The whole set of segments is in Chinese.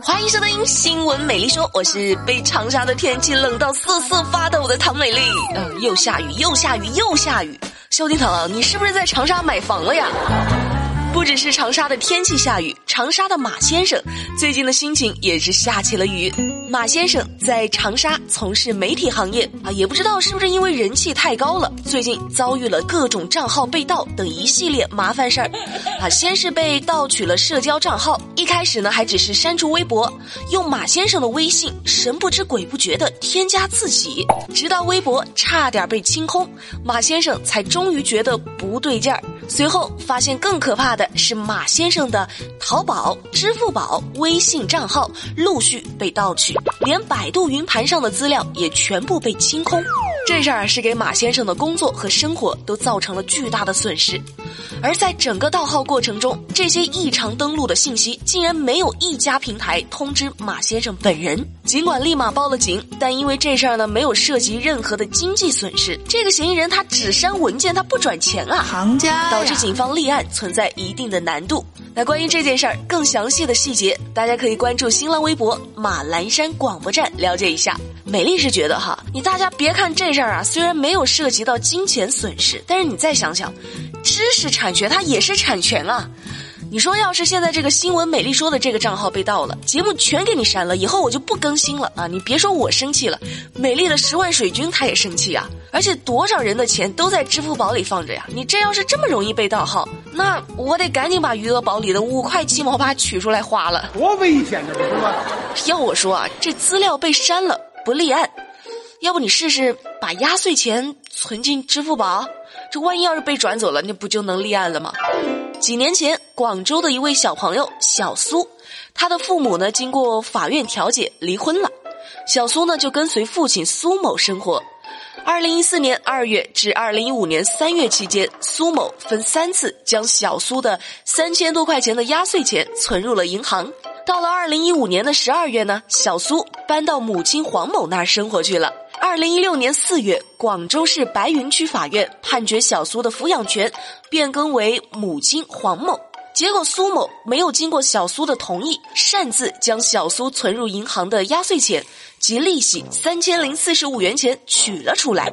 欢迎收听《新闻美丽说》，我是被长沙的天气冷到瑟瑟发抖的唐美丽。嗯，又下雨，又下雨，又下雨。萧敬腾，你是不是在长沙买房了呀？不只是长沙的天气下雨，长沙的马先生最近的心情也是下起了雨。马先生在长沙从事媒体行业啊，也不知道是不是因为人气太高了，最近遭遇了各种账号被盗等一系列麻烦事儿。啊，先是被盗取了社交账号，一开始呢还只是删除微博，用马先生的微信神不知鬼不觉的添加自己，直到微博差点被清空，马先生才终于觉得不对劲儿。随后发现更可怕的是，马先生的淘宝、支付宝、微信账号陆续被盗取，连百度云盘上的资料也全部被清空。这事儿是给马先生的工作和生活都造成了巨大的损失。而在整个盗号过程中，这些异常登录的信息竟然没有一家平台通知马先生本人。尽管立马报了警，但因为这事儿呢没有涉及任何的经济损失，这个嫌疑人他只删文件，他不转钱啊，行家导致警方立案存在一定的难度。那关于这件事儿更详细的细节，大家可以关注新浪微博马栏山广播站了解一下。美丽是觉得哈，你大家别看这事儿啊，虽然没有涉及到金钱损失，但是你再想想，知识产权它也是产权啊。你说，要是现在这个新闻美丽说的这个账号被盗了，节目全给你删了，以后我就不更新了啊！你别说我生气了，美丽的十万水军他也生气啊！而且多少人的钱都在支付宝里放着呀！你这要是这么容易被盗号，那我得赶紧把余额宝里的五块七毛八取出来花了，多危险呢，是吧？要我说啊，这资料被删了不立案，要不你试试把压岁钱存进支付宝，这万一要是被转走了，那不就能立案了吗？几年前，广州的一位小朋友小苏，他的父母呢经过法院调解离婚了，小苏呢就跟随父亲苏某生活。二零一四年二月至二零一五年三月期间，苏某分三次将小苏的三千多块钱的压岁钱存入了银行。到了二零一五年的十二月呢，小苏搬到母亲黄某那儿生活去了。二零一六年四月，广州市白云区法院判决小苏的抚养权变更为母亲黄某。结果苏某没有经过小苏的同意，擅自将小苏存入银行的压岁钱及利息三千零四十五元钱取了出来。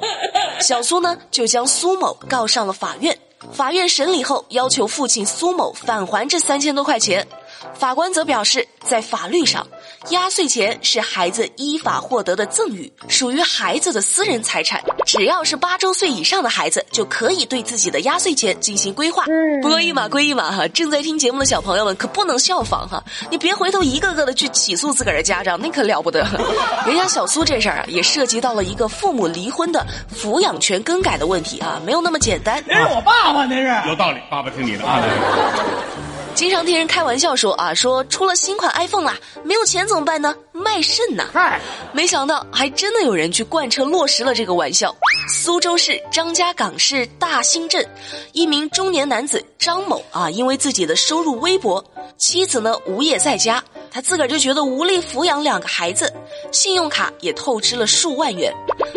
小苏呢就将苏某告上了法院。法院审理后要求父亲苏某返还这三千多块钱。法官则表示，在法律上，压岁钱是孩子依法获得的赠与，属于孩子的私人财产。只要是八周岁以上的孩子，就可以对自己的压岁钱进行规划。不过一码归一码哈，正在听节目的小朋友们可不能效仿哈，你别回头一个个的去起诉自个儿的家长，那可了不得。人家小苏这事儿啊，也涉及到了一个父母离婚的抚养权更改的问题啊，没有那么简单。那是我爸爸，那是有道理，爸爸听你的啊。经常听人开玩笑说啊，说出了新款 iPhone 啦，没有钱怎么办呢？卖肾呐！嗨，没想到还真的有人去贯彻落实了这个玩笑。苏州市张家港市大兴镇，一名中年男子张某啊，因为自己的收入微薄，妻子呢无业在家，他自个儿就觉得无力抚养两个孩子，信用卡也透支了数万元。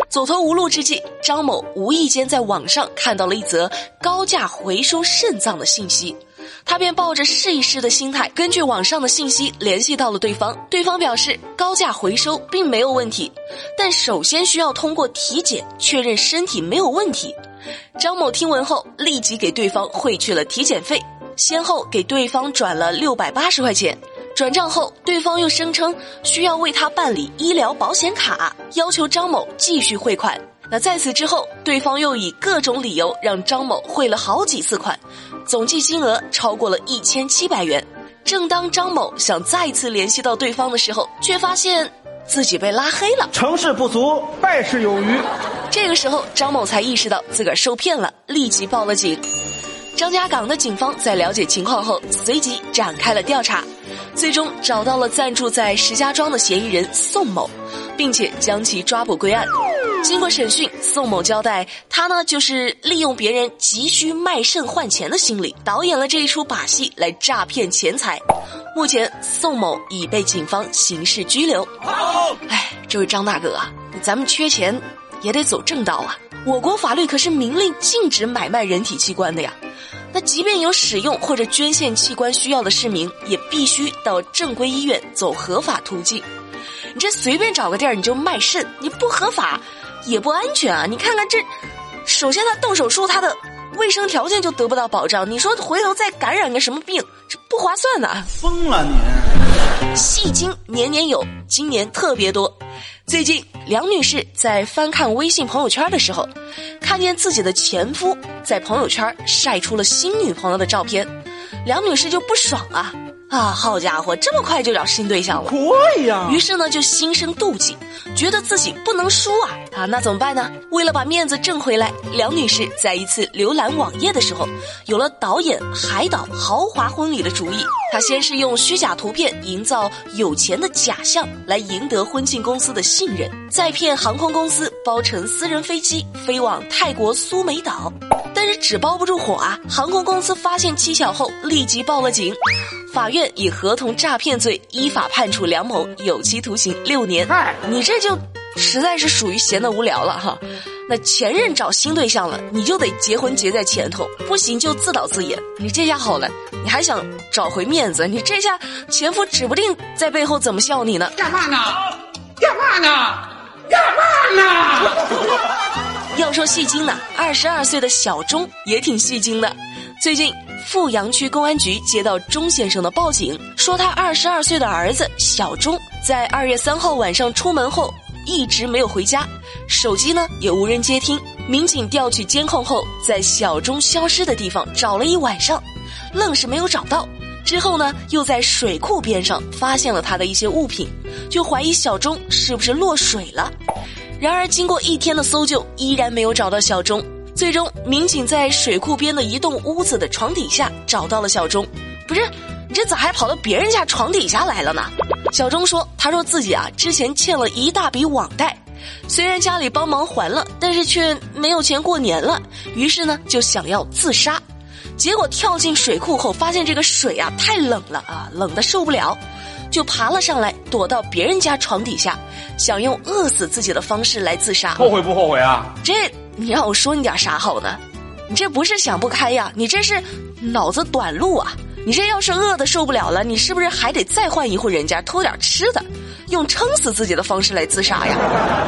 走投无路之际，张某无意间在网上看到了一则高价回收肾脏的信息。他便抱着试一试的心态，根据网上的信息联系到了对方。对方表示高价回收并没有问题，但首先需要通过体检确认身体没有问题。张某听闻后，立即给对方汇去了体检费，先后给对方转了六百八十块钱。转账后，对方又声称需要为他办理医疗保险卡，要求张某继续汇款。那在此之后，对方又以各种理由让张某汇了好几次款，总计金额超过了一千七百元。正当张某想再次联系到对方的时候，却发现自己被拉黑了。成事不足，败事有余。这个时候，张某才意识到自个儿受骗了，立即报了警。张家港的警方在了解情况后，随即展开了调查，最终找到了暂住在石家庄的嫌疑人宋某，并且将其抓捕归案。经过审讯，宋某交代，他呢就是利用别人急需卖肾换钱的心理，导演了这一出把戏来诈骗钱财。目前，宋某已被警方刑事拘留。哎，这位张大哥啊，咱们缺钱也得走正道啊！我国法律可是明令禁止买卖人体器官的呀。那即便有使用或者捐献器官需要的市民，也必须到正规医院走合法途径。你这随便找个地儿你就卖肾，你不合法，也不安全啊！你看看这，首先他动手术，他的卫生条件就得不到保障，你说回头再感染个什么病，这不划算的。疯了你！戏精年年有，今年特别多。最近，梁女士在翻看微信朋友圈的时候，看见自己的前夫在朋友圈晒出了新女朋友的照片，梁女士就不爽啊啊！好家伙，这么快就找新对象了？可以呀。于是呢，就心生妒忌，觉得自己不能输啊啊！那怎么办呢？为了把面子挣回来，梁女士在一次浏览网页的时候，有了导演海岛豪华婚礼的主意。她先是用虚假图片营造有钱的假象，来赢得婚庆公司的信任，再骗航空公司包乘私人飞机飞往泰国苏梅岛。但是纸包不住火啊！航空公司发现蹊跷后，立即报了警。法院以合同诈骗罪依法判处梁某有期徒刑六年。你这就实在是属于闲得无聊了哈。那前任找新对象了，你就得结婚结在前头，不行就自导自演。你这下好了，你还想找回面子？你这下前夫指不定在背后怎么笑你呢？干嘛呢？干嘛呢？干嘛呢？要说戏精呢，二十二岁的小钟也挺戏精的。最近，富阳区公安局接到钟先生的报警，说他二十二岁的儿子小钟在二月三号晚上出门后一直没有回家。手机呢也无人接听，民警调取监控后，在小钟消失的地方找了一晚上，愣是没有找到。之后呢，又在水库边上发现了他的一些物品，就怀疑小钟是不是落水了。然而经过一天的搜救，依然没有找到小钟。最终，民警在水库边的一栋屋子的床底下找到了小钟。不是，你这咋还跑到别人家床底下来了呢？小钟说：“他说自己啊，之前欠了一大笔网贷。”虽然家里帮忙还了，但是却没有钱过年了，于是呢就想要自杀，结果跳进水库后发现这个水啊太冷了啊，冷的受不了，就爬了上来，躲到别人家床底下，想用饿死自己的方式来自杀。后悔不后悔啊？这你让我说你点啥好呢？你这不是想不开呀，你这是脑子短路啊！你这要是饿的受不了了，你是不是还得再换一户人家偷点吃的？用撑死自己的方式来自杀呀！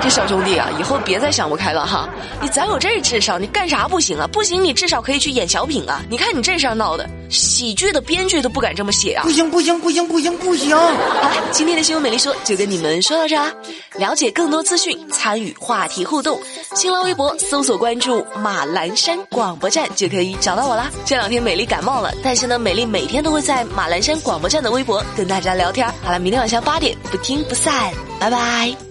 这小兄弟啊，以后别再想不开了哈！你咱有这智商，你干啥不行啊？不行，你至少可以去演小品啊！你看你这事儿闹的，喜剧的编剧都不敢这么写啊！不行不行不行不行不行！好了，今天的新闻美丽说就跟你们说到这儿。了解更多资讯，参与话题互动，新浪微博搜索关注马栏山广播站就可以找到我啦。这两天美丽感冒了，但是呢，美丽每天都会在马栏山广播站的微博跟大家聊天。好了，明天晚上八点不听。不散，拜拜。